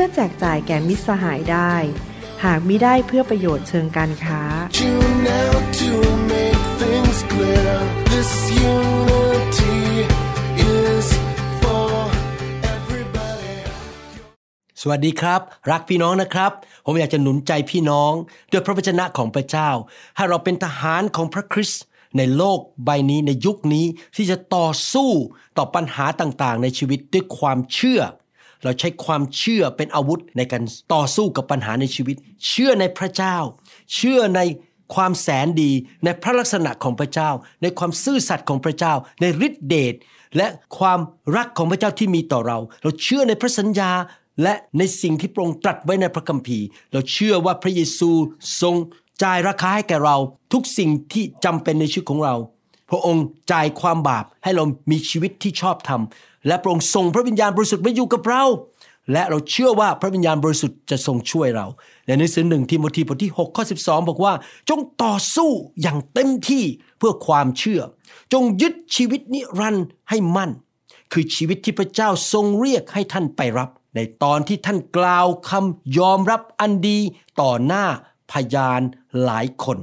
พื่อแจกจ่ายแก่มิตรสหายได้ หากมิได้เพื่อประโยชน์เชิงการค้า clear. สวัสดีครับ รักพี่น้องนะครับ ผมอยากจะหนุนใจพี่น้องด้วยพระวจนะของพระเจ้า ให้เราเป็นทหารของพระคริสต์ในโลกใบนี้ในยุคนี้ที่จะต่อสู้ต่อปัญหาต่างๆ ในชีวิตด้วยความเชื่อ เราใช้ความเชื่อเป็นอาวุธในการต่อสู้กับปัญหาในชีวิต เชื่อในพระเจ้า เชื่อในความแสนดีในพระลักษณะของพระเจ้า ในความซื่อสัตย์ของพระเจ้า ในฤทธิเดชและความรักของพระเจ้าที่มีต่อเรา เราเชื่อในพระสัญญาและในสิ่งที่พระองค์ตรัสไว้ในพระคัมภีร์ เราเชื่อว่าพระเยซูทรงจ่ายราคาให้แก่เรา ทุกสิ่งที่จำเป็นในชีวิตของเรา พระองค์จ่ายความบาปให้เรามีชีวิตที่ชอบธรรม และพระองค์ส่งพระวิญญาณบริสุทธิ์มาอยู่กับเรา และเราเชื่อว่าพระวิญญาณบริสุทธิ์จะทรงช่วยเรา ในหนังสือหนึ่งทิโมธีบทที่6ข้อ12 บอกว่า จงต่อสู้อย่างเต็มที่เพื่อความเชื่อ จงยึดชีวิตนิรันดร์ให้มั่น คือชีวิตที่พระเจ้าทรงเรียกให้ท่านไปรับ ในตอนที่ท่านกล่าวคำยอมรับอันดีต่อหน้าพยานหลายคน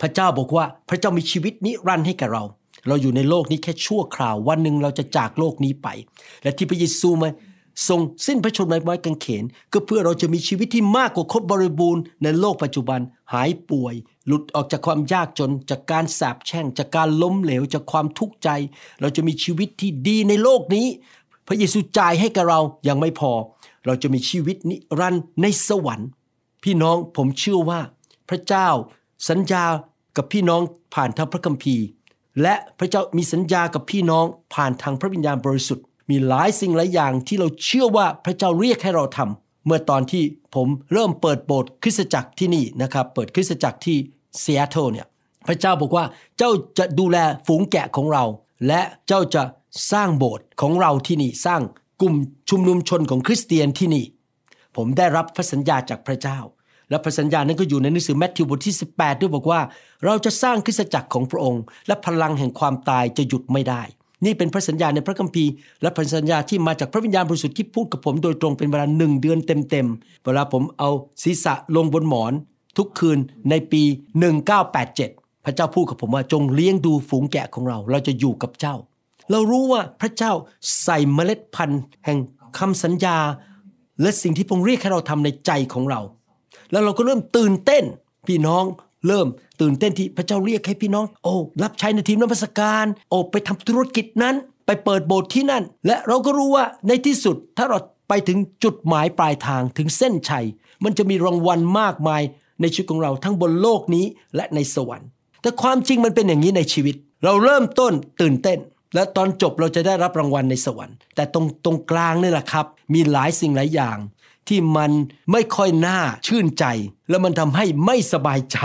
พระเจ้าบอกว่าพระเจ้ามีชีวิตนิรันดร์ให้แก่เรา เราอยู่ในโลกนี้แค่ชั่วคราว วันหนึ่งเราจะจากโลกนี้ไป และที่พระเยซูมาทรงสิ้นพระชนม์ไว้กางเขน ก็เพื่อเราจะมีชีวิตที่มากกว่าครบบริบูรณ์ในโลกปัจจุบัน หายป่วย หลุดออกจากความยากจน จากการสาปแช่ง จากการล้มเหลว จากความทุกข์ใจ เราจะมีชีวิตที่ดีในโลกนี้ พระเยซูจ่ายให้กับเรายังไม่พอ เราจะมีชีวิตนิรันดร์ในสวรรค์ พี่น้องผมเชื่อว่า พระเจ้าสัญญากับพี่น้องผ่านทางพระคัมภีร์ และพระเจ้ามีสัญญากับพี่น้องผ่านทางพระวิญญาณบริสุทธิ์ มีหลายสิ่งหลายอย่างที่เราเชื่อว่าพระเจ้าเรียกให้เราทำเมื่อตอนที่ผมเริ่มเปิดโบสถ์คริสตจักรที่นี่นะครับ เปิดคริสตจักรที่ซีแอตเทิลเนี่ย พระเจ้าบอกว่าเจ้าจะดูแลฝูงแกะของเรา และเจ้าจะสร้างโบสถ์ของเราที่นี่ สร้างกลุ่มชุมนุมชนของคริสเตียนที่นี่ ผมได้รับพระสัญญาจากพระเจ้า และพระสัญญานั้นก็อยู่ในหนังสือแมทธิวบทที่ 18 ด้วยบอกว่า เราจะสร้างคริสตจักรของพระองค์ และพลังแห่งความตายจะหยุดไม่ได้ นี่เป็นพระสัญญาในพระคัมภีร์ และพระสัญญาที่มาจากพระวิญญาณบริสุทธิ์ที่พูดกับผมโดยตรงเป็นเวลาหนึ่งเดือนเต็มๆเวลาผมเอาศีรษะลงบนหมอน ทุกคืนในปี 1987 พระเจ้าพูดกับผมว่าจงเลี้ยงดูฝูงแกะของเรา เราจะอยู่กับเจ้า เรารู้ว่าพระเจ้าใส่เมล็ดพันธุ์ แห่งคำสัญญา และสิ่งที่พระองค์เรียกให้เราทำในใจของเรา แล้วเราก็เริ่มตื่นเต้น พี่น้องเริ่มตื่นเต้นที่พระเจ้าเรียกให้พี่น้อง โอ้รับใช้ในทีมนมัสการโอ้ไปทำธุรกิจนั้น ไปเปิดโบสถ์ที่นั่น และเราก็รู้ว่าในที่สุดถ้าเราไปถึงจุดหมายปลายทางถึงเส้นชัย มันจะมีรางวัลมากมายในชีวิตของเราทั้งบนโลกนี้และในสวรรค์ แต่ความจริงมันเป็นอย่างนี้ในชีวิต เราเริ่มต้นตื่นเต้น และตอนจบเราจะได้รับรางวัลในสวรรค์ แต่ตรงตรงกลางนี่แหละครับ มีหลายสิ่งหลายอย่าง ที่มันไม่ค่อยน่าชื่นใจ แล้วมันทำให้ไม่สบายใจ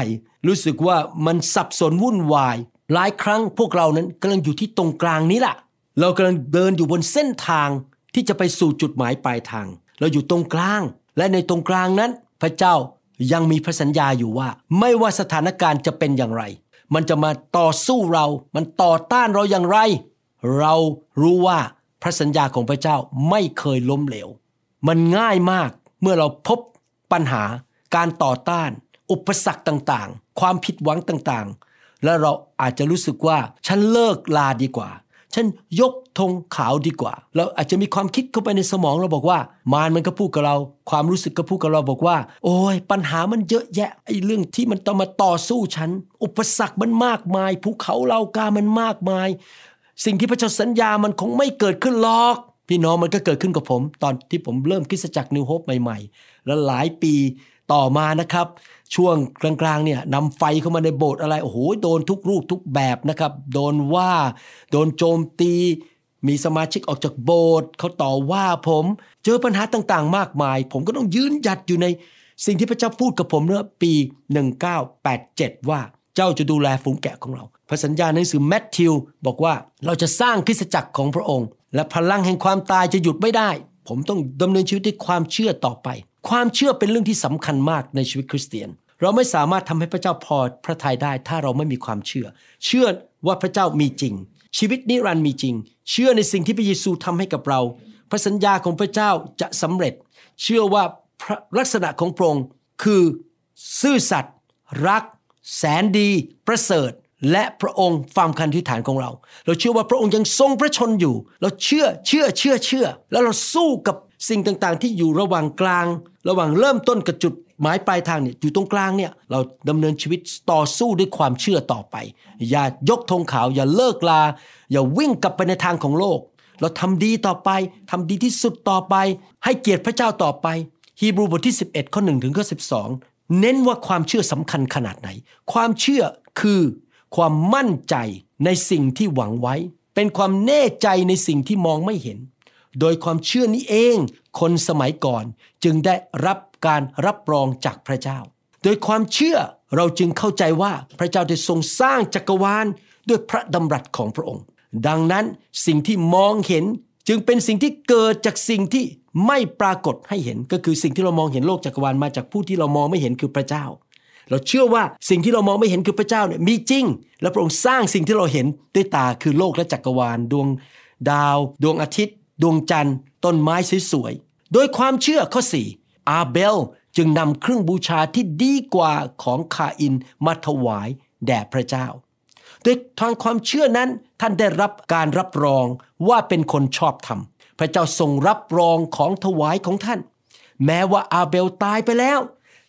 รู้สึกว่ามันสับสนวุ่นวาย หลายครั้งพวกเรานั้นกำลังอยู่ที่ตรงกลางนี้แหละเรากำลังเดินอยู่บนเส้นทางที่จะไปสู่จุดหมายปลายทาง เราอยู่ตรงกลาง และในตรงกลางนั้น พระเจ้ายังมีพระสัญญาอยู่ว่า ไม่ว่าสถานการณ์จะเป็นอย่างไร มันจะมาต่อสู้เรา มันต่อต้านเราอย่างไร เรารู้ว่าพระสัญญาของพระเจ้าไม่เคยล้มเหลว มันง่ายมากเมื่อเราพบปัญหาการต่อต้าน อุปสรรคต่างๆ ความผิดหวังต่างๆ แล้วเราอาจจะรู้สึกว่า ฉันเลิกลาดีกว่า ฉันยกธงขาวดีกว่า เราอาจจะมีความคิดเข้าไปในสมองเราบอกว่า มารมันก็พูดกับเรา ความรู้สึกก็พูดกับเราบอกว่า โอ้ยปัญหามันเยอะแยะไอ้เรื่องที่มันต้องมาต่อสู้ฉัน อุปสรรคมันมากมายภูเขาเหล่ากามันมากมาย สิ่งที่พระเจ้าสัญญามันคงไม่เกิดขึ้นหรอก พี่น้องมันก็เกิดขึ้นกับผม ตอนที่ผมเริ่มคริสตจักรนิวโฮปใหม่ๆ แล้วหลายปีต่อมานะครับ ช่วงกลางๆเนี่ยนำไฟเข้ามาในโบสถ์อะไรโอ้โหโดนทุกรูปทุกแบบนะครับ โดนว่า โดนโจมตี มีสมาชิกออกจากโบสถ์เขาต่อว่าผม เจอปัญหาต่างๆ มากมาย ผมก็ต้องยืนหยัดอยู่ในสิ่งที่พระเจ้าพูดกับผมเมื่อปี 1987 ว่าเจ้าจะดูแลฝูงแกะของเราพระสัญญาในหนังสือแมทธิวบอกว่าเราจะสร้างคริสตจักรของพระองค์ และพลังแห่งความตายจะหยุดไม่ได้ ผมต้องดำเนินชีวิตด้วยความเชื่อต่อไป ความเชื่อเป็นเรื่องที่สำคัญมากในชีวิตคริสเตียน เราไม่สามารถทำให้พระเจ้าพอพระทัยได้ ถ้าเราไม่มีความเชื่อ เชื่อว่าพระเจ้ามีจริง ชีวิตนิรันดร์มีจริง เชื่อในสิ่งที่พระเยซูทำให้กับเรา พระสัญญาของพระเจ้าจะสำเร็จ เชื่อว่าลักษณะของพระองค์คือซื่อสัตย์รัก แสนดี ประเสริฐ และพระองค์ฟังคันธิษฐานของเรา เราเชื่อว่าพระองค์ยังทรงพระชนอยู่ เราเชื่อเชื่อเชื่อเชื่อ แล้วเราสู้กับสิ่งต่างๆ ที่อยู่ระหว่างกลาง ระหว่างเริ่มต้นกับจุดหมายปลายทางเนี่ยอยู่ตรงกลางเนี่ยเราดำเนินชีวิตต่อสู้ด้วยความเชื่อต่อไป อย่ายกธงขาว อย่าเลิกลา อย่าวิ่งกลับไปในทางของโลก เราทำดีต่อไปทำดีที่สุดต่อไป ให้เกียรติพระเจ้าต่อไป ฮีบรูบทที่ 11 ข้อ1ถึงข้อ12 เน้นว่าความเชื่อสำคัญขนาดไหน ความเชื่อคือ ความมั่นใจในสิ่งที่หวังไว้ เป็นความแน่ใจในสิ่งที่มองไม่เห็น โดยความเชื่อนี้เอง คนสมัยก่อนจึงได้รับการรับรองจากพระเจ้า โดยความเชื่อเราจึงเข้าใจว่าพระเจ้าได้ทรงสร้างจักรวาลด้วยพระดำรัสของพระองค์ ดังนั้นสิ่งที่มองเห็นจึงเป็นสิ่งที่เกิดจากสิ่งที่ไม่ปรากฏให้เห็น ก็คือสิ่งที่เรามองเห็นโลกจักรวาลมาจากผู้ที่เรามองไม่เห็นคือพระเจ้า เราเชื่อว่าสิ่งที่เรามองไม่เห็นคือพระเจ้าเนี่ยมีจริง และพระองค์สร้างสิ่งที่เราเห็นด้วยตาคือโลกและจักรวาล ดวงดาว ดวงอาทิตย์ ดวงจันทร์ ต้นไม้สวยๆโดยความเชื่อข้อ 4 อาเบลจึงนำเครื่องบูชาที่ดีกว่าของคาอินมาถวายแด่พระเจ้าโดยทางความเชื่อนั้นท่านได้รับการรับรองว่าเป็นคนชอบธรรม พระเจ้าทรงรับรองของถวายของท่าน แม้ว่าอาเบลตายไปแล้ว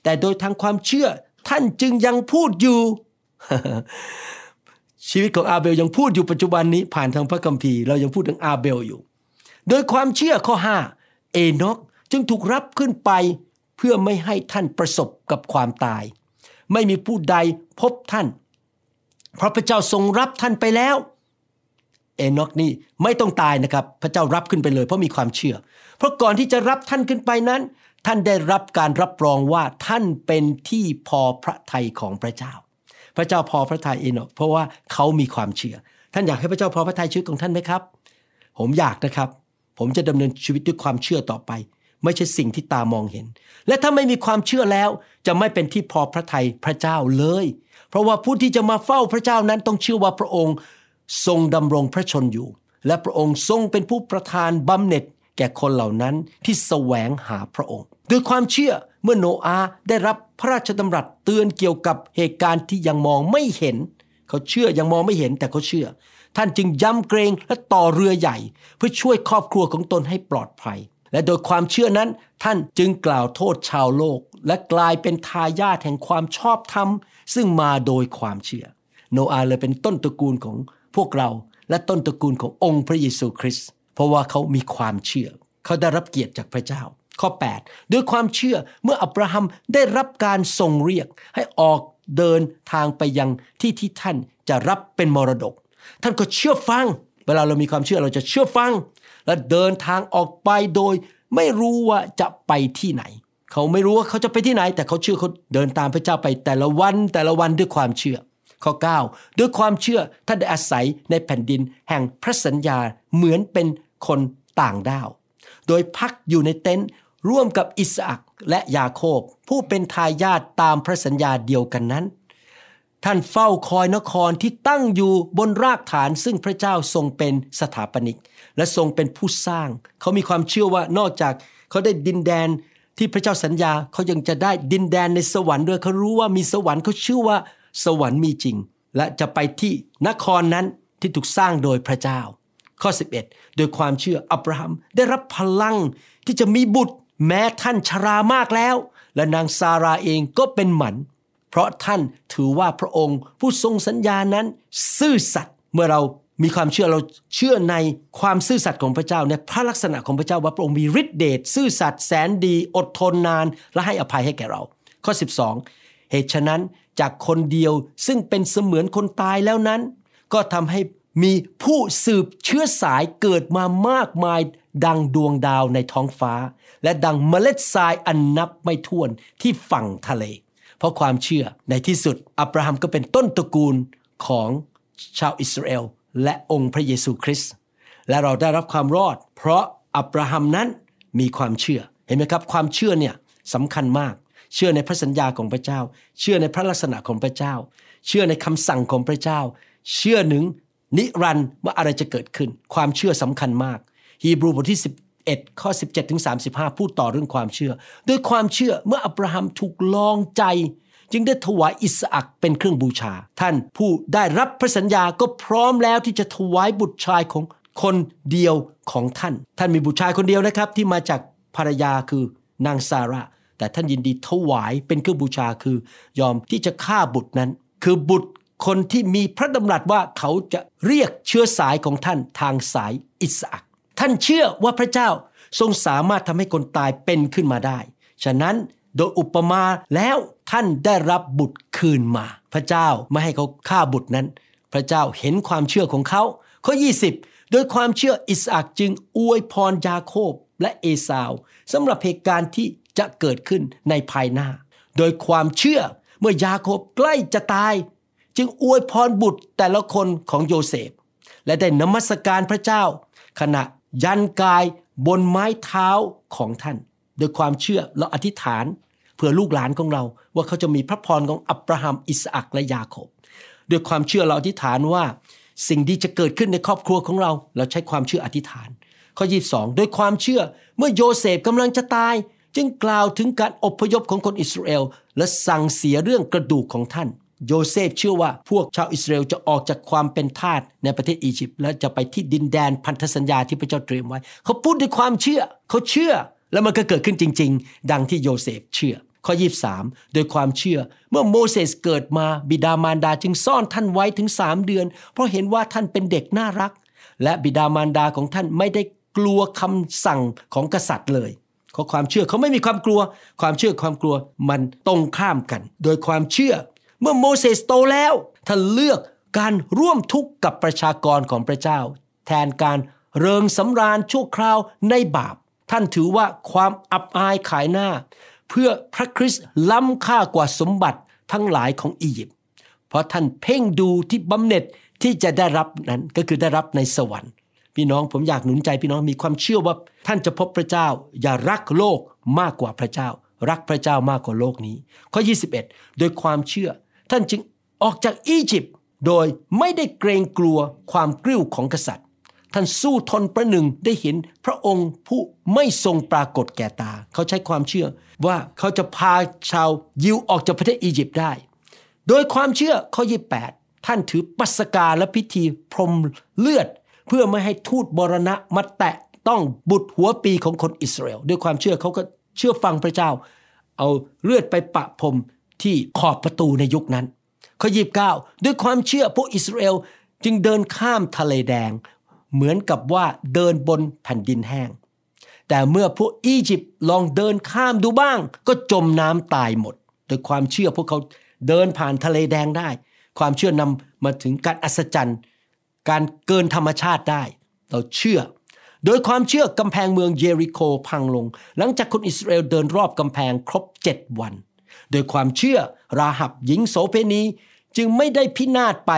แต่โดยทางความเชื่อ ท่านจึงยังพูดอยู่ ชีวิตของอาเบลยังพูดอยู่ปัจจุบันนี้ผ่านทางพระคัมภีร์เรายังพูดถึงอาเบลอยู่ โดยความเชื่อข้อ 5 เอนอกจึงถูกรับขึ้นไปเพื่อไม่ให้ท่านประสบกับความตาย ไม่มีผู้ใดพบท่าน เพราะพระเจ้าทรงรับท่านไปแล้ว เอนอกนี่ไม่ต้องตายนะครับ พระเจ้ารับขึ้นไปเลยเพราะมีความเชื่อ เพราะก่อนที่จะรับท่านขึ้นไปนั้น ท่านได้รับการรับรองว่าท่านเป็นที่พอพระทัยของพระเจ้า พระเจ้าพอพระทัยเอนกเพราะว่าเขามีความเชื่อ ท่านอยากให้พระเจ้าพอพระทัยชีวิตของท่านไหมครับ ผมอยากนะครับ ผมจะดำเนินชีวิตด้วยความเชื่อต่อไป ไม่ใช่สิ่งที่ตามองเห็น และถ้าไม่มีความเชื่อแล้วจะไม่เป็นที่พอพระทัยพระเจ้าเลย เพราะว่าผู้ที่จะมาเฝ้าพระเจ้านั้นต้องเชื่อว่าพระองค์ทรงดำรงพระชนอยู่ และพระองค์ทรงเป็นผู้ประทานบำเหน็จแก่คนเหล่านั้นที่แสวงหาพระองค์ ด้วยความเชื่อเมื่อโนอาห์ได้รับพระราชดำรัสเตือนเกี่ยวกับเหตุการณ์ที่ยังมองไม่เห็น เขาเชื่อยังมองไม่เห็นแต่เขาเชื่อ ท่านจึงย้ำเกรงและต่อเรือใหญ่ เพื่อช่วยครอบครัวของตนให้ปลอดภัย และโดยความเชื่อนั้นท่านจึงกล่าวโทษชาวโลก และกลายเป็นทายาทแห่งความชอบธรรม ซึ่งมาโดยความเชื่อ โนอาห์เลยเป็นต้นตระกูลของพวกเราและต้นตระกูลขององค์พระเยซูคริสต์เพราะว่าเขามีความเชื่อ เขาได้รับเกียรติจากพระเจ้า ข้อ 8 ด้วยความเชื่อเมื่ออับราฮัมได้รับการทรงเรียก ให้ออกเดินทางไปยังที่ที่ท่านจะรับเป็นมรดก ท่านก็เชื่อฟัง เวลาเรามีความเชื่อเราจะเชื่อฟัง และเดินทางออกไปโดย ไม่รู้ว่าจะไปที่ไหน เขาไม่รู้ว่าเขาจะไปที่ไหน แต่เขาเชื่อเขาเดินตามพระเจ้าไปแต่ละวันแต่ละวันด้วยความเชื่อ ข้อ 9 ด้วยความเชื่อท่านได้อาศัยในแผ่นดินแห่งพระสัญญาเหมือนเป็นคนต่างด้าว โดยพักอยู่ในเต็นท์ ร่วมกับอิสอักและยาโคบ ผู้เป็นทายาทตามพระสัญญาเดียวกันนั้น ท่านเฝ้าคอยนครที่ตั้งอยู่บนรากฐานซึ่งพระเจ้าทรงเป็นสถาปนิก และทรงเป็นผู้สร้าง เขามีความเชื่อว่านอกจากเขาได้ดินแดนที่พระเจ้าสัญญาเขายังจะได้ดินแดนในสวรรค์ด้วยเขารู้ว่ามีสวรรค์เขาเชื่อว่าสวรรค์มีจริง และจะไปที่นครนั้นที่ถูกสร้างโดยพระเจ้า ข้อ 11 โดยความเชื่ออับราฮัมได้รับพลังที่จะมีบุตร แม้ท่านชรามากแล้ว และนางซาราเองก็เป็นหมัน เพราะท่านถือว่าพระองค์ผู้ทรงสัญญานั้น ซื่อสัตย์เมื่อเรามีความเชื่อเราเชื่อในความซื่อสัตย์ของพระเจ้าในพระลักษณะของพระเจ้าว่าพระองค์มีฤทธิเดชซื่อสัตย์แสนดี อดทนนาน และให้อภัยให้แก่เรา ข้อ 12 เหตุฉะนั้นจากคนเดียวซึ่งเป็นเสมือนคนตายแล้วนั้น ก็ทำให้มีผู้สืบเชื้อสายเกิดมามากมาย ดังดวงดาวในท้องฟ้า และดังเมล็ดทรายอันนับไม่ถ้วนที่ฝั่งทะเล เพราะความเชื่อในที่สุดอับราฮัมก็เป็นต้นตระกูลของชาวอิสราเอลและองค์พระเยซูคริสต์และเราได้รับความรอด เพราะอับราฮัมนั้นมีความเชื่อเห็นไหมครับ ความเชื่อเนี่ยสำคัญมาก เชื่อในพระสัญญาของพระเจ้า เชื่อในพระลักษณะของพระเจ้า เชื่อในคำสั่งของพระเจ้า เชื่อหนึ่งนิรันดร์ว่าอะไรจะเกิดขึ้น ความเชื่อสำคัญมาก ฮีบรูบทที่ 11 ข้อ 17ถึง35 พูดต่อเรื่องความเชื่อ ด้วยความเชื่อเมื่ออับราฮัมถูกลองใจ จึงได้ถวายอิสอักเป็นเครื่องบูชา ท่านผู้ได้รับพระสัญญาก็พร้อมแล้วที่จะถวายบุตรชายของคนเดียวของท่าน ท่านมีบุตรชายคนเดียวนะครับ ที่มาจากภรรยาคือนางซาร่าแต่ท่านยินดีถวายเป็นเครื่องบูชาคือยอมที่จะฆ่าบุตรนั้น คือบุตรคนที่มีพระดำรัสว่าเขาจะเรียกเชื้อสายของท่านทางสายอิสอัก ท่านเชื่อว่าพระเจ้าทรงสามารถทำให้คนตายเป็นขึ้นมาได้ ฉะนั้นโดยอุปมาแล้วท่านได้รับบุตรคืนมา พระเจ้าไม่ให้เขาฆ่าบุตรนั้น พระเจ้าเห็นความเชื่อของเขา ข้อ 20 โดยความเชื่ออิสอักจึงอวยพรยาโคบและเอสาวสำหรับเหตุการณ์ที่จะเกิดขึ้นในภายหน้า โดยความเชื่อเมื่อยาโคบใกล้จะตาย จึงอวยพรบุตรแต่ละคนของโยเซฟ และได้นมัสการพระเจ้า ขณะ ยันกายบนไม้เท้าของท่าน โดยความเชื่อเราอธิษฐานเพื่อลูกหลานของเรา ว่าเขาจะมีพระพรของอับราฮัมอิสอักและยาโคบด้วยความเชื่อเราอธิษฐานว่า สิ่งดีจะเกิดขึ้นในครอบครัวของเรา เราใช้ความเชื่ออธิษฐาน ข้อ 22 โดยความเชื่อเมื่อโยเซฟกำลังจะตาย จึงกล่าวถึงการอพยพของคนอิสราเอลและสั่งเสียเรื่องกระดูกของท่าน โยเซฟเชื่อว่าพวกชาวอิสราเอลจะออกจากความเป็นทาสในประเทศอียิปต์และจะไปที่ดินแดนพันธสัญญาที่พระเจ้าเตรียมไว้ เขาพูดด้วยความเชื่อ เขาเชื่อ แล้วมันก็เกิดขึ้นจริง ๆ ดังที่โยเซฟเชื่อ ข้อ 23 โดยความเชื่อ เมื่อโมเสสเกิดมาบิดามารดาจึงซ่อนท่านไว้ถึง3เดือน เพราะเห็นว่าท่านเป็นเด็กน่ารัก และบิดามารดาของท่านไม่ได้กลัวคำสั่งของกษัตริย์เลยเพราความเชื่อเขาไม่มีความกลัว ความเชื่อความกลัวมันตรงข้ามกัน โดยความเชื่อ เมื่อโมเสสโตแล้วท่านเลือกการร่วมทุกข์กับประชากรของพระเจ้า แทนการเริงสำราญชั่วคราวในบาป ท่านถือว่าความอับอายขายหน้า เพื่อพระคริสต์ล้ำค่ากว่าสมบัติทั้งหลายของอียิปต์เพราะท่านเพ่งดูที่บำเหน็จที่จะได้รับนั้นก็คือได้รับในสวรรค์ พี่น้องผมอยากหนุนใจพี่น้องมีความเชื่อว่าท่านจะพบพระเจ้า อย่ารักโลกมากกว่าพระเจ้า รักพระเจ้ามากกว่าโลกนี้ ข้อ 21 โดยความเชื่อ ท่านจึงออกจากอียิปต์โดยไม่ได้เกรงกลัวความกริ้วของกษัตริย์ ท่านสู้ทนประหนึ่งได้เห็นพระองค์ผู้ไม่ทรงปรากฏแก่ตา เขาใช้ความเชื่อว่าเขาจะพาชาวยิวออกจากประเทศอียิปต์ได้ โดยความเชื่อข้อ 28 ท่านถือปัสกาและพิธีพรมเลือด เพื่อไม่ให้ทูตบรณะมาแตะต้องบุตรหัวปีของคนอิสราเอลด้วยความเชื่อเขาก็เชื่อฟังพระเจ้า เอาเลือดไปปะพรม ที่ขอบประตูในยุคนั้นข้อ29 ด้วยความเชื่อพวกอิสราเอลจึงเดินข้ามทะเลแดง เหมือนกับว่าเดินบนแผ่นดินแห้ง แต่เมื่อพวกอียิปต์ลองเดินข้ามดูบ้าง ก็จมน้ำตายหมด โดยความเชื่อพวกเขาเดินผ่านทะเลแดงได้ ความเชื่อนำมาถึงการอัศจรรย์ การเกินธรรมชาติได้ เราเชื่อ โดยความเชื่อกำแพงเมืองเยริโคพังลง หลังจากคนอิสราเอลเดินรอบกำแพงครบเจ็ดวัน โดยความเชื่อราหับหญิงโสเพณีจึงไม่ได้พินาศไป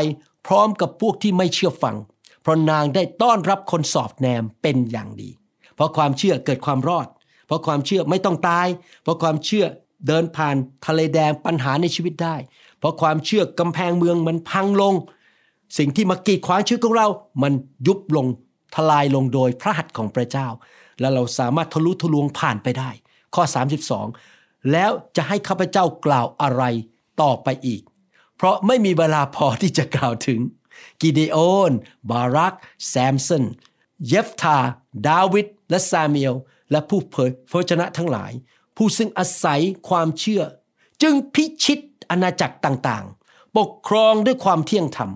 พร้อมกับพวกที่ไม่เชื่อฟัง เพราะนางได้ต้อนรับคนสอบแนมเป็นอย่างดี เพราะความเชื่อเกิดความรอด เพราะความเชื่อไม่ต้องตาย เพราะความเชื่อเดินผ่านทะเลแดงปัญหาในชีวิตได้ เพราะความเชื่อกำแพงเมืองมันพังลง สิ่งที่มากีดขวางชีวิตของเรา มันยุบลงทลายลงโดยพระหัตถ์ของพระเจ้า และเราสามารถทะลุทะลวงผ่านไปได้ ข้อ 32 แล้วจะให้ข้าพเจ้ากล่าวอะไรต่อไปอีก เพราะไม่มีเวลาพอที่จะกล่าวถึง กิเดโอน บารัก แซมสัน เยฟธาดาวิด และซาเมียล และผู้เผยพระชนะทั้งหลาย ผู้ซึ่งอาศัยความเชื่อ จึงพิชิตอาณาจักรต่างๆ ปกครองด้วยความเที่ยงธรรม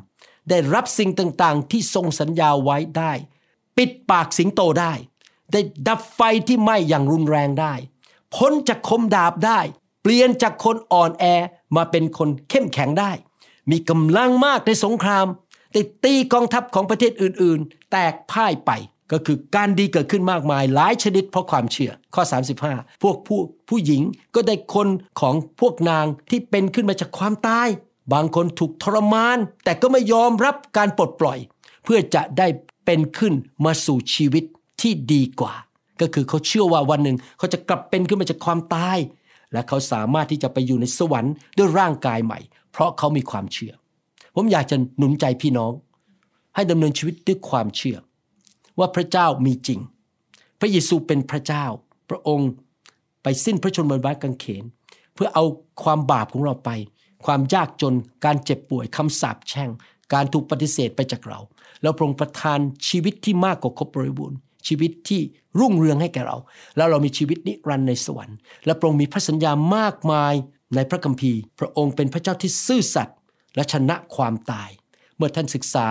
ได้รับสิ่งต่างๆ ที่ทรงสัญญาไว้ได้ ปิดปากสิงโตได้ ได้ดับไฟที่ไหม้อย่างรุนแรงได้ พ้นจากคมดาบได้ เปลี่ยนจากคนอ่อนแอมาเป็นคนเข้มแข็งได้ มีกำลังมากในสงครามได้ตีกองทัพของประเทศอื่นๆ แตกพ่ายไปก็คือการดีเกิดขึ้นมากมายหลายชนิดเพราะความเชื่อ ข้อ 35 พวกผู้ผู้หญิงก็ได้คนของพวกนางที่เป็นขึ้นมาจากความตาย บางคนถูกทรมาน แต่ก็ไม่ยอมรับการปลดปล่อย เพื่อจะได้เป็นขึ้นมาสู่ชีวิตที่ดีกว่า ก็คือเขาเชื่อว่าวันหนึ่งเขาจะกลับเป็นขึ้นมาจากความตาย และเขาสามารถที่จะไปอยู่ในสวรรค์ด้วยร่างกายใหม่ เพราะเขามีความเชื่อ ผมอยากจะหนุนใจพี่น้อง ให้ดำเนินชีวิตด้วยความเชื่อ ว่าพระเจ้ามีจริง พระเยซูเป็นพระเจ้า พระองค์ไปสิ้นพระชนม์บนไม้กางเขน เพื่อเอาความบาปของเราไป ความยากจนการเจ็บป่วยคำสาปแช่ง การถูกปฏิเสธไปจากเรา แล้วพระองค์ประทานชีวิตที่มากกว่าครบบริบูรณ์ ชีวิตที่รุ่งเรืองให้แก่เรา แล้วเรามีชีวิตนิรันดร์ในสวรรค์ และพระองค์มีพระสัญญามากมายในพระคัมภีร์ พระองค์เป็นพระเจ้าที่ซื่อสัตย์และชนะความตาย เมื่อท่านศึกษา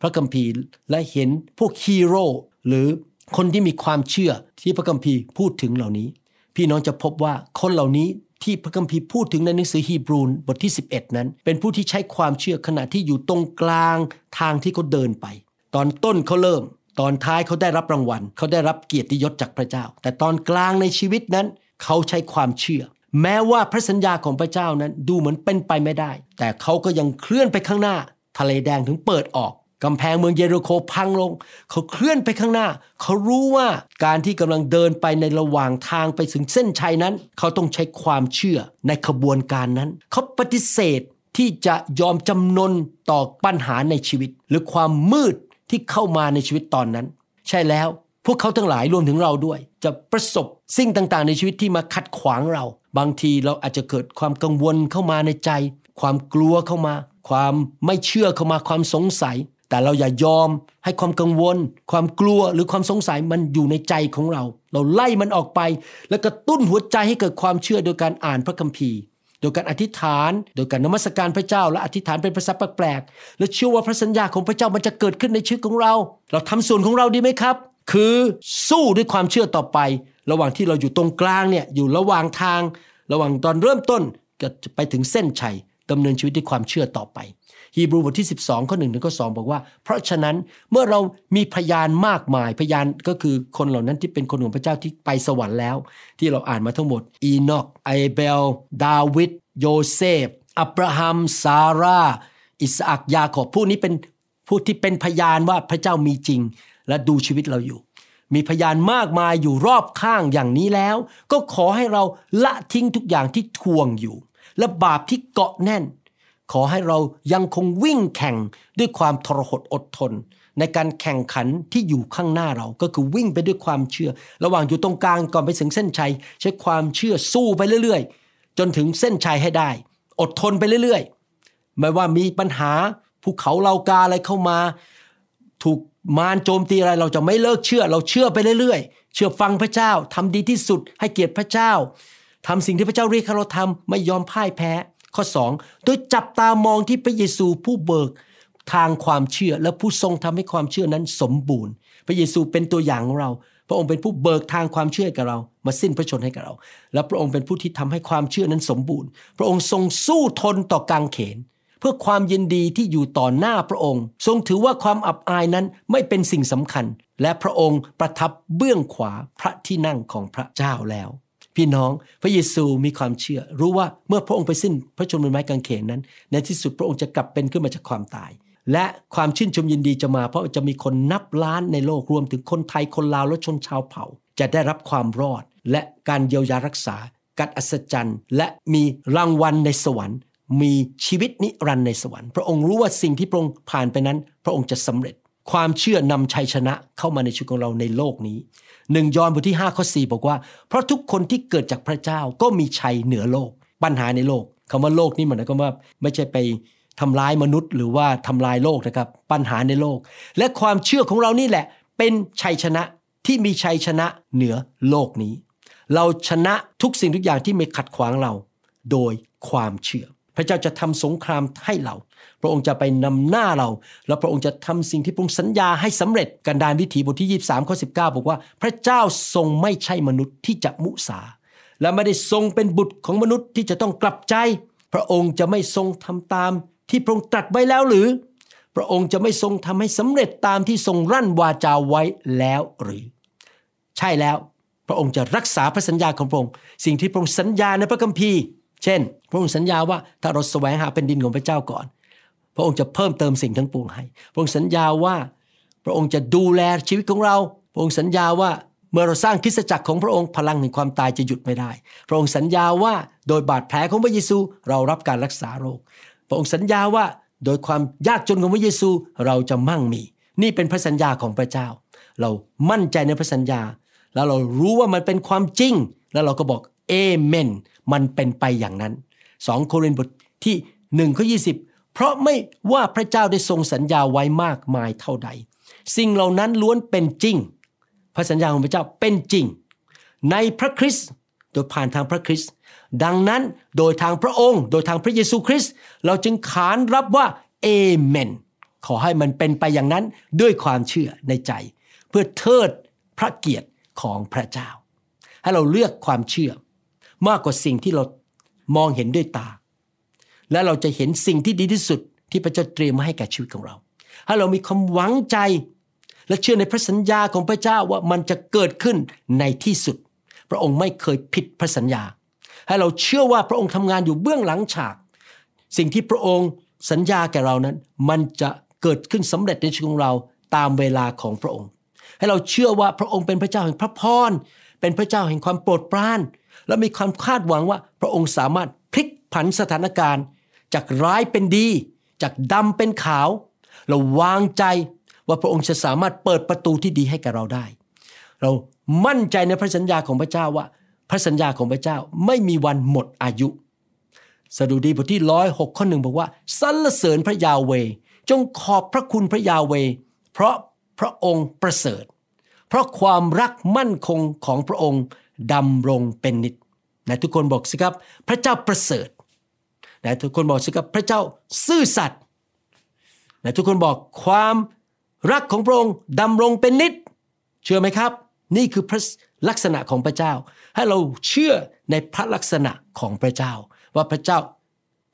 พระคัมภีร์และเห็นพวกฮีโร่หรือคนที่มีความเชื่อที่พระคัมภีร์พูดถึงเหล่านี้ พี่น้องจะพบว่าคนเหล่านี้ที่พระคัมภีร์พูดถึงในหนังสือฮีบรูนบทที่ 11 นั้น เป็นผู้ที่ใช้ความเชื่อขณะที่อยู่ตรงกลางทางที่เขาเดินไป ตอนต้นเขาเริ่ม ตอนท้ายเขาได้รับรางวัล เขาได้รับเกียรติยศจากพระเจ้า แต่ตอนกลางในชีวิตนั้น เขาใช้ความเชื่อ แม้ว่าพระสัญญาของพระเจ้านั้นดูเหมือนเป็นไปไม่ได้ แต่เขาก็ยังเคลื่อนไปข้างหน้า ทะเลแดงถึงเปิดออกกำแพงเมืองเยริโคพังลง เขาเคลื่อนไปข้างหน้า เขารู้ว่าการที่กำลังเดินไปในระหว่างทางไปถึงเส้นชัยนั้น เขาต้องใช้ความเชื่อในขบวนการนั้น เขาปฏิเสธที่จะยอมจำนนต่อปัญหาในชีวิต หรือความมืด ที่เข้ามาในชีวิตตอนนั้น ใช่แล้วพวกเขาทั้งหลายรวมถึงเราด้วย จะประสบสิ่งต่างๆ ในชีวิตที่มาขัดขวางเรา บางทีเราอาจจะเกิดความกังวลเข้ามาในใจ ความกลัวเข้ามา ความไม่เชื่อเข้ามาความสงสัย แต่เราอย่ายอมให้ความกังวล ความกลัวหรือความสงสัยมันอยู่ในใจของเรา เราไล่มันออกไป แล้วกระตุ้นหัวใจให้เกิดความเชื่อโดยการอ่านพระคัมภีร์ โดยการอธิษฐาน โดยการนมัสการพระเจ้า และอธิษฐานเป็นภาษาแปลกๆและเชื่อว่าพระสัญญาของพระเจ้ามันจะเกิดขึ้นในชีวิตของเรา เราทำส่วนของเราดีไหมครับ คือสู้ด้วยความเชื่อต่อไป ระหว่างที่เราอยู่ตรงกลางเนี่ยอยู่ระหว่างทาง ระหว่างตอนเริ่มต้นจะไปถึงเส้นชัยดำเนินชีวิตด้วยความเชื่อต่อไป ฮีบรูบทที่ 12 ข้อ1ถึงข้อ2บอกว่า เพราะฉะนั้นเมื่อเรามีพยานมากมาย พยานก็คือคนเหล่านั้นที่เป็นคนของพระเจ้าที่ไปสวรรค์แล้ว ที่เราอ่านมาทั้งหมด อีนอกไอเบล ดาวิด โยเซฟ อับราฮัม ซาร่า อิสอักยาโคบผู้นี้เป็นผู้ที่เป็นพยานว่าพระเจ้ามีจริง และดูชีวิตเราอยู่ มีพยานมากมายอยู่รอบข้างอย่างนี้แล้ว ก็ขอให้เราละทิ้งทุกอย่างที่ทวงอยู่ และบาปที่เกาะแน่น ขอให้เรายังคงวิ่งแข่งด้วยความทรหดอดทน ในการแข่งขันที่อยู่ข้างหน้าเราก็คือวิ่งไปด้วยความเชื่อ ระหว่างอยู่ตรงกลางก่อนไปถึงเส้นชัย ใช้ความเชื่อสู้ไปเรื่อยๆ จนถึงเส้นชัยให้ได้ อดทนไปเรื่อยๆ ไม่ว่ามีปัญหาภูเขาเลากาอะไรเข้ามา ถูกมารโจมตีอะไรเราจะไม่เลิกเชื่อ เราเชื่อไปเรื่อยๆ เชื่อฟังพระเจ้าทำดีที่สุดให้เกียรติพระเจ้าทำสิ่งที่พระเจ้าเรียกให้เราทำไม่ยอมพ่ายแพ้ ข้อ 2 โดยจับตามองที่พระเยซูผู้เบิกทางความเชื่อและผู้ทรงทำให้ความเชื่อนั้นสมบูรณ์ พระเยซูเป็นตัวอย่างของเรา พระองค์เป็นผู้เบิกทางความเชื่อกับเรา มาสิ้นพระชนให้กับเรา และพระองค์เป็นผู้ที่ทำให้ความเชื่อนั้นสมบูรณ์ พระองค์ทรงสู้ทนต่อกางเขน เพื่อความยินดีที่อยู่ต่อหน้าพระองค์ ทรงถือว่าความอับอายนั้นไม่เป็นสิ่งสำคัญ และพระองค์ประทับเบื้องขวาพระที่นั่งของพระเจ้าแล้ว พี่น้องพระเยซูมีความเชื่อ รู้ว่าเมื่อพระองค์ไปสิ้นพระชนม์บนไม้กางเขนนั้น ในที่สุดพระองค์จะกลับเป็นขึ้นมาจากความตาย และความชื่นชมยินดีจะมา เพราะจะมีคนนับล้านในโลกรวมถึงคนไทยคนลาวและชนชาวเผ่า จะได้รับความรอด และการเยียวยารักษา การอัศจรรย์ และมีรางวัลในสวรรค์ มีชีวิตนิรันดร์ในสวรรค์ พระองค์รู้ว่าสิ่งที่พระองค์ผ่านไปนั้น พระองค์จะสำเร็จ ความเชื่อนำชัยชนะเข้ามาในชีวิตของเราในโลกนี้ หนึ่งยอห์นบทที่5ข้อ4บอกว่า เพราะทุกคนที่เกิดจากพระเจ้าก็มีชัยเหนือโลก ปัญหาในโลกคำว่าโลกนี่หมายความว่าไม่ใช่ไปทำร้ายมนุษย์ หรือว่าทำลายโลกนะครับ ปัญหาในโลก และความเชื่อของเรานี่แหละ เป็นชัยชนะที่มีชัยชนะเหนือโลกนี้ เราชนะทุกสิ่งทุกอย่างที่ไม่ขัดขวางเรา โดยความเชื่อ พระเจ้าจะทำสงครามให้เรา พระองค์จะไปนำหน้าเรา แล้วพระองค์จะทำสิ่งที่พระองค์สัญญาให้สำเร็จกันดารวิถีบทที่ 23ข้อ19 บอกว่า พระเจ้าทรงไม่ใช่มนุษย์ที่จะมุสา และไม่ได้ทรงเป็นบุตรของมนุษย์ที่จะต้องกลับใจ พระองค์จะไม่ทรงทำตามที่พระองค์ตรัสไว้แล้วหรือพพระองค์จะไม่ทรงทำให้สำเร็จตามที่ทรงรั่นวาจาไว้แล้วหรือ ใช่แล้ว พระองค์จะรักษาพระสัญญาของพระองค์ สิ่งที่พระองค์สัญญาในพระคัมภีร์ เช่น พระองค์สัญญาว่าถ้าเราแสวงหาเป็นดินของพระเจ้าก่อน พระองค์จะเพิ่มเติมสิ่งทั้งปวงให้ พระองค์สัญญาว่า พระองค์จะดูแลชีวิตของเรา พระองค์สัญญาว่าเมื่อเราสร้างคริสตจักรของพระองค์พลังแห่งความตายจะหยุดไม่ได้ พระองค์สัญญาว่าโดยบาดแผลของพระเยซูเรารับการรักษาโรค พระองค์สัญญาว่าโดยความยากจนของพระเยซูเราจะมั่งมี นี่เป็นพระสัญญาของพระเจ้า เรามั่นใจในพระสัญญา แล้วเรารู้ว่ามันเป็นความจริง แล้วเราก็บอกเอเมน มันเป็นไปอย่างนั้น 2 โครินธ์บทที่1ข้อ20 เพราะไม่ว่าพระเจ้าได้ทรงสัญญาไว้มากมายเท่าใด สิ่งเหล่านั้นล้วนเป็นจริง พระสัญญาของพระเจ้าเป็นจริง ในพระคริสต์โดยผ่านทางพระคริสต์ดังนั้นโดยทางพระองค์ โดยทางพระเยซูคริสต์เราจึงขานรับว่าเอเมนขอให้มันเป็นไปอย่างนั้นด้วยความเชื่อในใจ เพื่อเทิดพระเกียรติของพระเจ้า ให้เราเลือกความเชื่อ มากกว่าสิ่งที่เรามองเห็นด้วยตา และเราจะเห็นสิ่งที่ดีที่สุดที่พระเจ้าเตรียมมาให้แก่ชีวิตของเรา ให้เรามีความหวังใจ และเชื่อในพระสัญญาของพระเจ้าว่ามันจะเกิดขึ้นในที่สุด พระองค์ไม่เคยผิดพระสัญญา ให้เราเชื่อว่าพระองค์ทำงานอยู่เบื้องหลังฉาก สิ่งที่พระองค์สัญญาแก่เรานั้น มันจะเกิดขึ้นสำเร็จในชีวิตของเราตามเวลาของพระองค์ ให้เราเชื่อว่าพระองค์เป็นพระเจ้าแห่งพระพร เป็นพระเจ้าแห่งความโปรดปราน และมีความคาดหวังว่าพระองค์สามารถพลิกผันสถานการณ์ จากร้ายเป็นดี จากดำเป็นขาว เราวางใจว่าพระองค์จะสามารถเปิดประตูที่ดีให้กับเราได้ เรามั่นใจในพระสัญญาของพระเจ้าว่า พระสัญญาของพระเจ้าไม่มีวันหมดอายุ สดุดีบทที่ร้อยหกข้อหนึ่งบอกว่าสรรเสริญพระยาเว จงขอบพระคุณพระยาเว เพราะพระองค์ประเสริฐ เพราะความรักมั่นคงของพระองค์ดำรงเป็นนิจไหนทุกคนบอกสิครับ พระเจ้าประเสริฐ ไหนทุกคนบอกสิครับพระเจ้าซื่อสัตย์ไหนทุกคนบอกความรักของพระองค์ดำรงเป็นนิจเชื่อไหมครับ นี่คือพระลักษณะของพระเจ้า ให้เราเชื่อในพระลักษณะของพระเจ้า ว่าพระเจ้า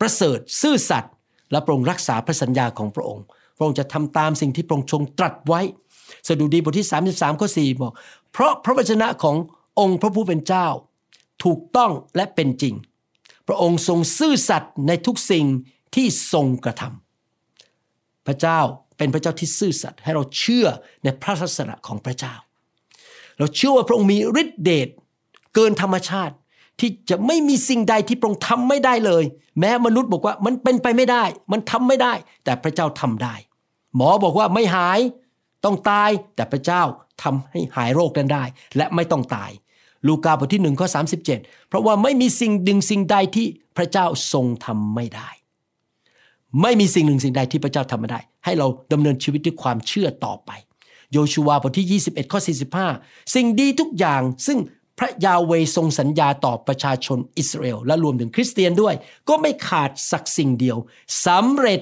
ประเสริฐซื่อสัตย์และพระองค์รักษาพระสัญญาของพระองค์ พระองค์จะทำตามสิ่งที่พระองค์ทรงตรัสไว้ สดุดีบทที่ 33ข้อ4บอก เพราะพระวจนะขององค์พระผู้เป็นเจ้า ถูกต้องและเป็นจริง พระองค์ทรงซื่อสัตย์ในทุกสิ่งที่ทรงกระทำพระเจ้าเป็นพระเจ้าที่ซื่อสัตย์ให้เราเชื่อในพระลักษณะของพระเจ้า เราเชื่อว่าพระองค์มีฤทธิเดชเกินธรรมชาติที่จะไม่มีสิ่งใดที่พระองค์ทำไม่ได้เลย แม้มนุษย์บอกว่ามันเป็นไปไม่ได้ มันทำไม่ได้ แต่พระเจ้าทำได้ หมอบอกว่าไม่หายต้องตายแต่พระเจ้าทำให้หายโรคนั้นได้ และไม่ต้องตาย ลูกาบทที่หนึ่งข้อสาเพราะว่าไม่มีสิ่งดึงสิ่งใดที่พระเจ้าทรงทำไม่ได้ ไม่มีสิ่งหนึ่งสิ่งใดที่พระเจ้าทำไม่ได้ ให้เราดำเนินชีวิตด้วยความเชื่อต่อไป โยชูวาบทที่ 21ข้อ45 สิ่งดีทุกอย่างซึ่งพระยาเวทรงสัญญาต่อประชาชนอิสราเอลและรวมถึงคริสเตียนด้วย ก็ไม่ขาดสักสิ่งเดียวสำเร็จ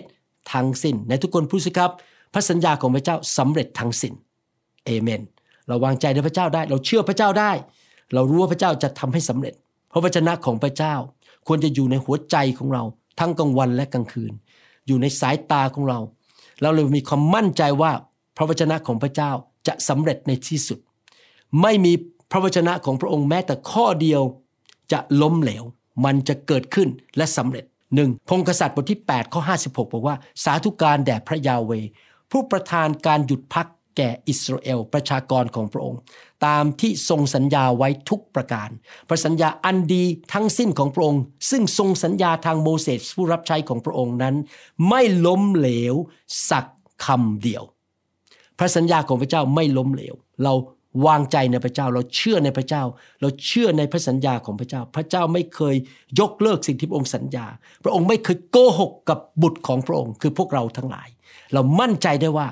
ทั้งสิ้นในทุกคนพูดสิครับ พระสัญญาของพระเจ้าสำเร็จทั้งสิ้นเอเมน เราวางใจในพระเจ้าได้ เราเชื่อพระเจ้าได้ เรารู้ว่าพระเจ้าจะทำให้สำเร็จ เพราะวจนะของพระเจ้าควรจะอยู่ในหัวใจของเรา ทั้งกลางวันและกลางคืน อยู่ในสายตาของเรา เราเลยมีความมั่นใจว่าพระวจนะของพระเจ้าจะสำเร็จในที่สุด ไม่มีพระวจนะของพระองค์แม้แต่ข้อเดียวจะล้มเหลว มันจะเกิดขึ้นและสำเร็จหนึ่งพงกษัตริย์บทที่8ข้อ56 บอกว่า สาธุการแด่พระยาเว ผู้ประทานการหยุดพัก แก่อิสราเอลประชากรของพระองค์ ตามที่ทรงสัญญาไว้ทุกประการ พระสัญญาอันดีทั้งสิ้นของพระองค์ ซึ่งทรงสัญญาทางโมเสสผู้รับใช้ของพระองค์นั้น ไม่ล้มเหลวสักคำเดียว พระสัญญาของพระเจ้าไม่ล้มเหลว เราวางใจในพระเจ้าเราเชื่อในพระเจ้า เราเชื่อในพระสัญญาของพระเจ้า พระเจ้าไม่เคยยกเลิกสิ่งที่พระองค์สัญญา พระองค์ไม่เคยโกหกกับบุตรของพระองค์ คือพวกเราทั้งหลาย เรามั่นใจได้ว่า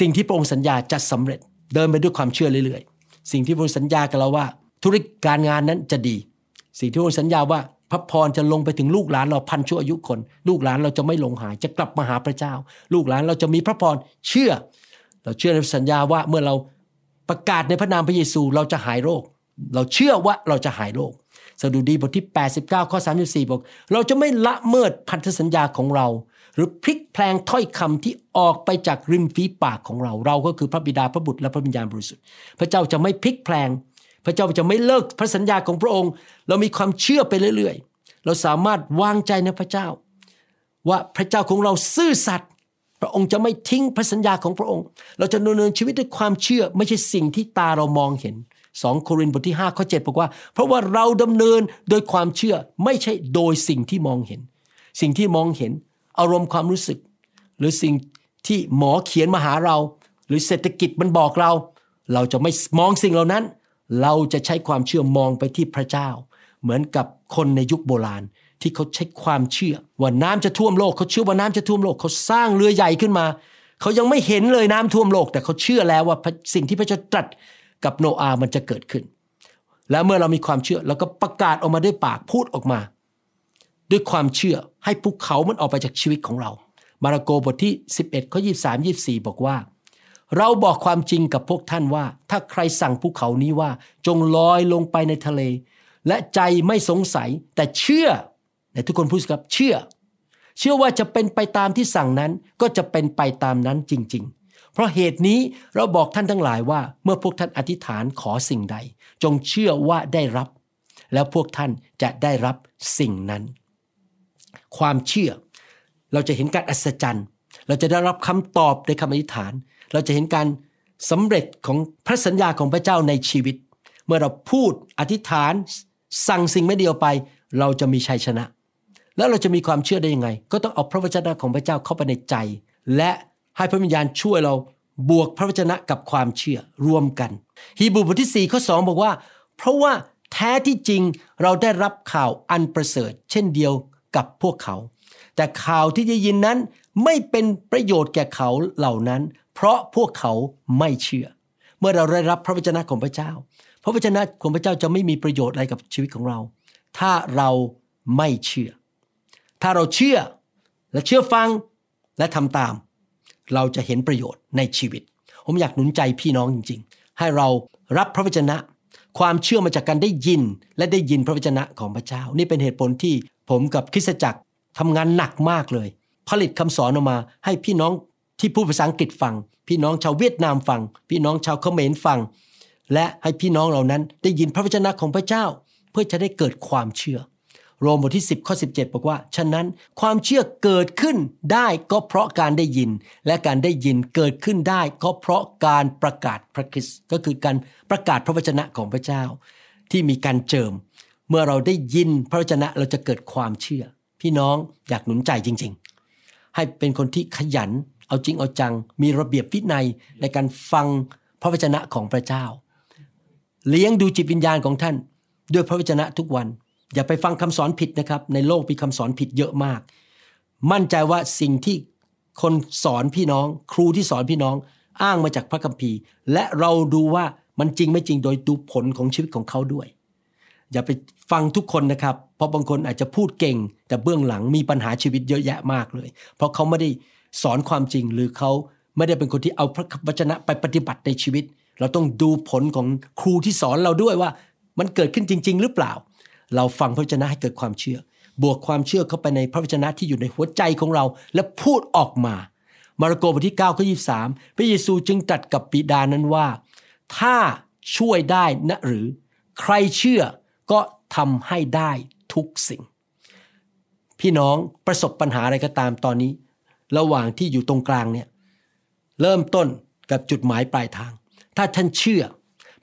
สิ่งที่พระองค์สัญญาจะสำเร็จเดินไปด้วยความเชื่อเรื่อยๆ สิ่งที่พระองค์สัญญากับเราว่า ธุรกิจการงานนั้นจะดี สิ่งที่พระองค์สัญญาว่าพระพรจะลงไปถึงลูกหลานเราพันชั่วอายุคน ลูกหลานเราจะไม่หลงหายจะกลับมาหาพระเจ้า ลูกหลานเราจะมีพระพรเชื่อ เราเชื่อในสัญญาว่าเมื่อเราประกาศในพระนามพระเยซูเราจะหายโรค เราเชื่อว่าเราจะหายโรคสดุดีบทที่ 89 ข้อ 34 บอก เราจะไม่ละเมิดพันธสัญญาของเรา หรือพลิกแพลงถ้อยคำที่ออกไปจากริมฝีปากของเรา เราก็คือพระบิดาพระบุตรและพระวิญญาณบริสุทธิ์ พระเจ้าจะไม่พลิกแพลง พระเจ้าจะไม่เลิกพระสัญญาของพระองค์ เรามีความเชื่อไปเรื่อยๆ เราสามารถวางใจในพระเจ้า ว่าพระเจ้าของเราซื่อสัตย์พระองค์จะไม่ทิ้งพระสัญญาของพระองค์ เราจะดำเนินชีวิตด้วยความเชื่อไม่ใช่สิ่งที่ตาเรามองเห็น2โครินธ์บทที่5ข้อ7บอกว่า เพราะว่าเราดำเนินโดยความเชื่อไม่ใช่โดยสิ่งที่มองเห็น สิ่งที่มองเห็น อารมณ์ความรู้สึก หรือสิ่งที่หมอเขียนมาหาเรา หรือเศรษฐกิจมันบอกเรา เราจะไม่มองสิ่งเหล่านั้น เราจะใช้ความเชื่อมองไปที่พระเจ้า เหมือนกับคนในยุคโบราณที่เขาใช้ความเชื่อว่าน้ำจะท่วมโลกเขาเชื่อว่าน้ำจะท่วมโลกเขาสร้างเรือใหญ่ขึ้นมาเขายังไม่เห็นเลยน้ำท่วมโลก แต่เขาเชื่อแล้วว่าสิ่งที่พระเจ้าตรัสกับโนอาห์มันจะเกิดขึ้น แล้วเมื่อเรามีความเชื่อเราก็ประกาศออกมาด้วยปากพูดออกมา ด้วยความเชื่อให้ภูเขามันออกไปจากชีวิตของเรา มาระโกบทที่ 11ข้อ23 24 บอกว่า เราบอกความจริงกับพวกท่านว่า ถ้าใครสั่งภูเขานี้ว่า จงลอยลงไปในทะเล และใจไม่สงสัยแต่เชื่อแต่ทุกคนพูดสิครับเชื่อ เชื่อว่าจะเป็นไปตามที่สั่งนั้นก็จะเป็นไปตามนั้นจริงๆเพราะเหตุนี้เราบอกท่านทั้งหลายว่า เมื่อพวกท่านอธิษฐานขอสิ่งใด จงเชื่อว่าได้รับ แล้วพวกท่านจะได้รับสิ่งนั้น ความเชื่อ เราจะเห็นการอัศจรรย์ เราจะได้รับคำตอบในคำอธิษฐาน เราจะเห็นการสำเร็จของพระสัญญาของพระเจ้าในชีวิต เมื่อเราพูดอธิษฐานสั่งสิ่งไม่เดียวไป เราจะมีชัยชนะ แล้วเราจะมีความเชื่อได้ยังไง ก็ต้องเอาพระวจนะของพระเจ้าเข้าไปในใจ และให้พระวิญญาณช่วยเราบวกพระวจนะกับความเชื่อรวมกัน ฮีบรูบทที่4ข้อ2บอกว่า เพราะว่าแท้ที่จริงเราได้รับข่าวอันประเสริฐ เช่นเดียว กับพวกเขา แต่ข่าวที่ได้ยินนั้นไม่เป็นประโยชน์แก่เขาเหล่านั้น เพราะพวกเขาไม่เชื่อ เมื่อเราได้รับพระวจนะของพระเจ้า พระวจนะของพระเจ้าจะไม่มีประโยชน์อะไรกับชีวิตของเรา ถ้าเราไม่เชื่อ ถ้าเราเชื่อและเชื่อฟังและทำตาม เราจะเห็นประโยชน์ในชีวิต ผมอยากหนุนใจพี่น้องจริง ๆ ให้เรารับพระวจนะ ความเชื่อมาจากการได้ยินและได้ยินพระวจนะของพระเจ้า นี่เป็นเหตุผลที่ ผมกับคริสตจักรทำงานหนักมากเลย ผลิตคำสอนออกมา ให้พี่น้องที่พูดภาษาอังกฤษฟัง พี่น้องชาวเวียดนามฟัง พี่น้องชาวเขมรฟัง และให้พี่น้องเหล่านั้นได้ยินพระวจนะของพระเจ้า เพื่อจะได้เกิดความเชื่อ โรมบทที่ 10ข้อ17 บอกว่า ฉะนั้นความเชื่อเกิดขึ้นได้ก็เพราะการได้ยิน และการได้ยินเกิดขึ้นได้ ก็เพราะการประกาศพระคริสต์ก็คือการประกาศพระวจนะของพระเจ้า ที่มีการเจิม เมื่อเราได้ยินพระวจนะเราจะเกิดความเชื่อ พี่น้องอยากหนุนใจจริง ๆ ให้เป็นคนที่ขยัน เอาจริงเอาจัง มีระเบียบวินัยในการฟังพระวจนะของพระเจ้า เลี้ยงดูจิตวิญญาณของท่าน ด้วยพระวจนะทุกวัน อย่าไปฟังคำสอนผิดนะครับ ในโลกมีคำสอนผิดเยอะมาก มั่นใจว่าสิ่งที่คนสอนพี่น้อง ครูที่สอนพี่น้องอ้างมาจากพระคัมภีร์ และเราดูว่ามันจริงไม่จริงโดยดูผลของชีวิตของเขาด้วย อย่าไปฟังทุกคนนะครับ เพราะบางคนอาจจะพูดเก่ง แต่เบื้องหลังมีปัญหาชีวิตเยอะแยะมากเลย เพราะเขาไม่ได้สอนความจริงหรือเขาไม่ได้เป็นคนที่เอาพระวจนะไปปฏิบัติในชีวิต เราต้องดูผลของครูที่สอนเราด้วยว่า มันเกิดขึ้นจริง ๆ หรือเปล่า เราฟังพระวจนะให้เกิดความเชื่อ บวกความเชื่อเข้าไปในพระวจนะที่อยู่ในหัวใจของเรา และพูดออกมา มาระโกบทที่9ข้อ23พระเยซูจึงตรัสกับปิดานั้นว่า ถ้าช่วยได้นะหรือ ใครเชื่อ ก็ทำให้ได้ทุกสิ่ง พี่น้องประสบปัญหาอะไรก็ตามตอนนี้ ระหว่างที่อยู่ตรงกลางเนี่ยเริ่มต้นกับจุดหมายปลายทาง ถ้าท่านเชื่อ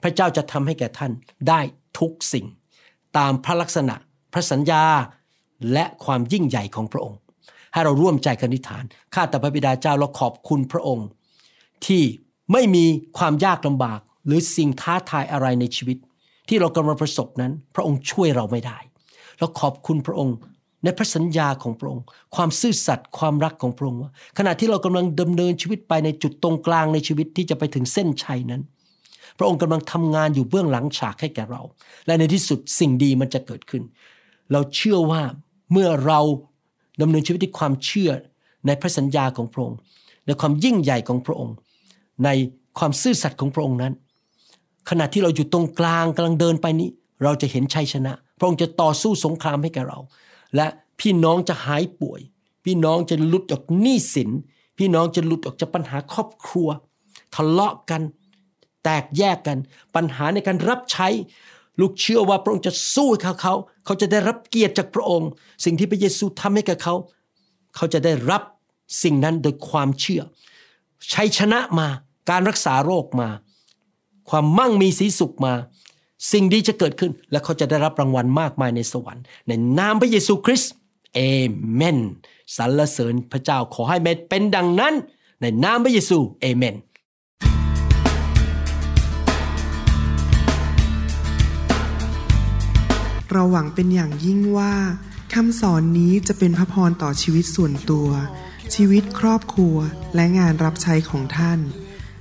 พระเจ้าจะทำให้แก่ท่านได้ทุกสิ่ง ตามพระลักษณะ พระสัญญาและความยิ่งใหญ่ของพระองค์ ให้เราร่วมใจกันอธิษฐาน ข้าแต่พระบิดาเจ้าเราขอบคุณพระองค์ ที่ไม่มีความยากลำบากหรือสิ่งท้าทายอะไรในชีวิต ที่เรากำลังประสบนั้น พระองค์ช่วยเราไม่ได้ เราขอบคุณพระองค์ในพระสัญญาของพระองค์ ความซื่อสัตย์ความรักของพระองค์ว่าขณะที่เรากำลังดำเนินชีวิตไปในจุดตรงกลางในชีวิตที่จะไปถึงเส้นชัยนั้น พระองค์กำลังทำงานอยู่เบื้องหลังฉากให้แก่เรา และในที่สุดสิ่งดีมันจะเกิดขึ้น เราเชื่อว่าเมื่อเราดำเนินชีวิตด้วยความเชื่อในพระสัญญาของพระองค์ในความยิ่งใหญ่ของพระองค์ ในความซื่อสัตย์ของพระองค์นั้น ขณะที่เราอยู่ตรงกลางกำลังเดินไปนี้ เราจะเห็นชัยชนะ พระองค์จะต่อสู้สงครามให้แก่เรา และพี่น้องจะหายป่วย พี่น้องจะหลุดออกหนี้สิน พี่น้องจะหลุดออกจากปัญหาครอบครัว ทะเลาะกัน แตกแยกกัน ปัญหาในการรับใช้ ลูกเชื่อว่าพระองค์จะสู้ให้เขาเขา เขาจะได้รับเกียรติจากพระองค์ สิ่งที่พระเยซูทำให้กับเขา เขาจะได้รับสิ่งนั้นโดยความเชื่อ ชัยชนะมา การรักษาโรคมา ความมั่งมีสีสุขมา สิ่งดีจะเกิดขึ้น และเขาจะได้รับรางวัลมากมายในสวรรค์ ในนามพระเยซูคริสต์เอเมนสรรเสริญพระเจ้าขอให้เป็นดังนั้น ในนามพระเยซูเอเมนเราหวังเป็นอย่างยิ่งว่าคำสอนนี้จะเป็นพระพรต่อชีวิตส่วนตัว ชีวิตครอบครัวและงานรับใช้ของท่าน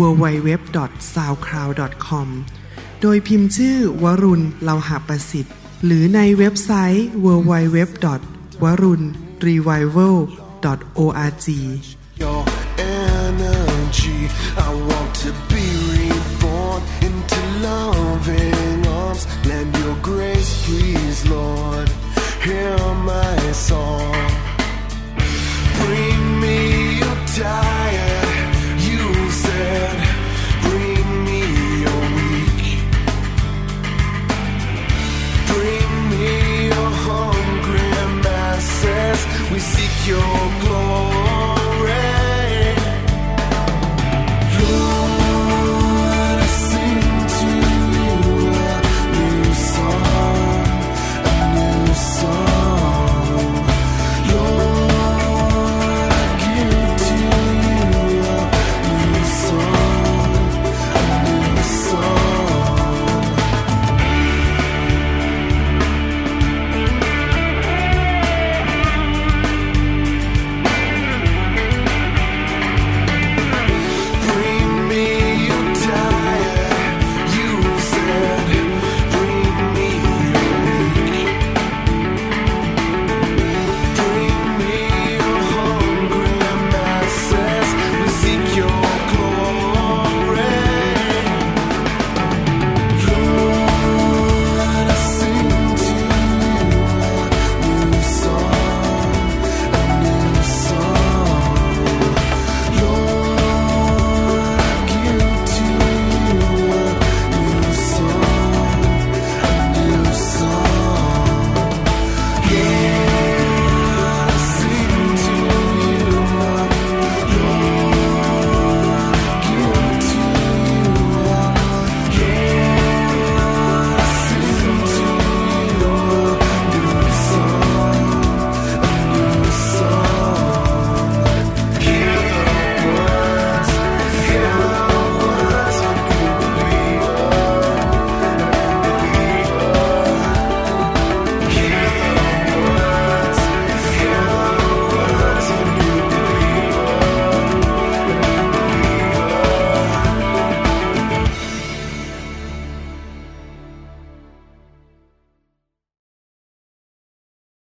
www.soundcloud.com โดยพิมพ์ชื่อวรุณเลาหะประสิทธิ์ หรือในเว็บไซต์ www.warunrevival.org your energy. I want to be reborn into loving arms. Lend your grace, please, Lord. Hear my song. Bring me your tired,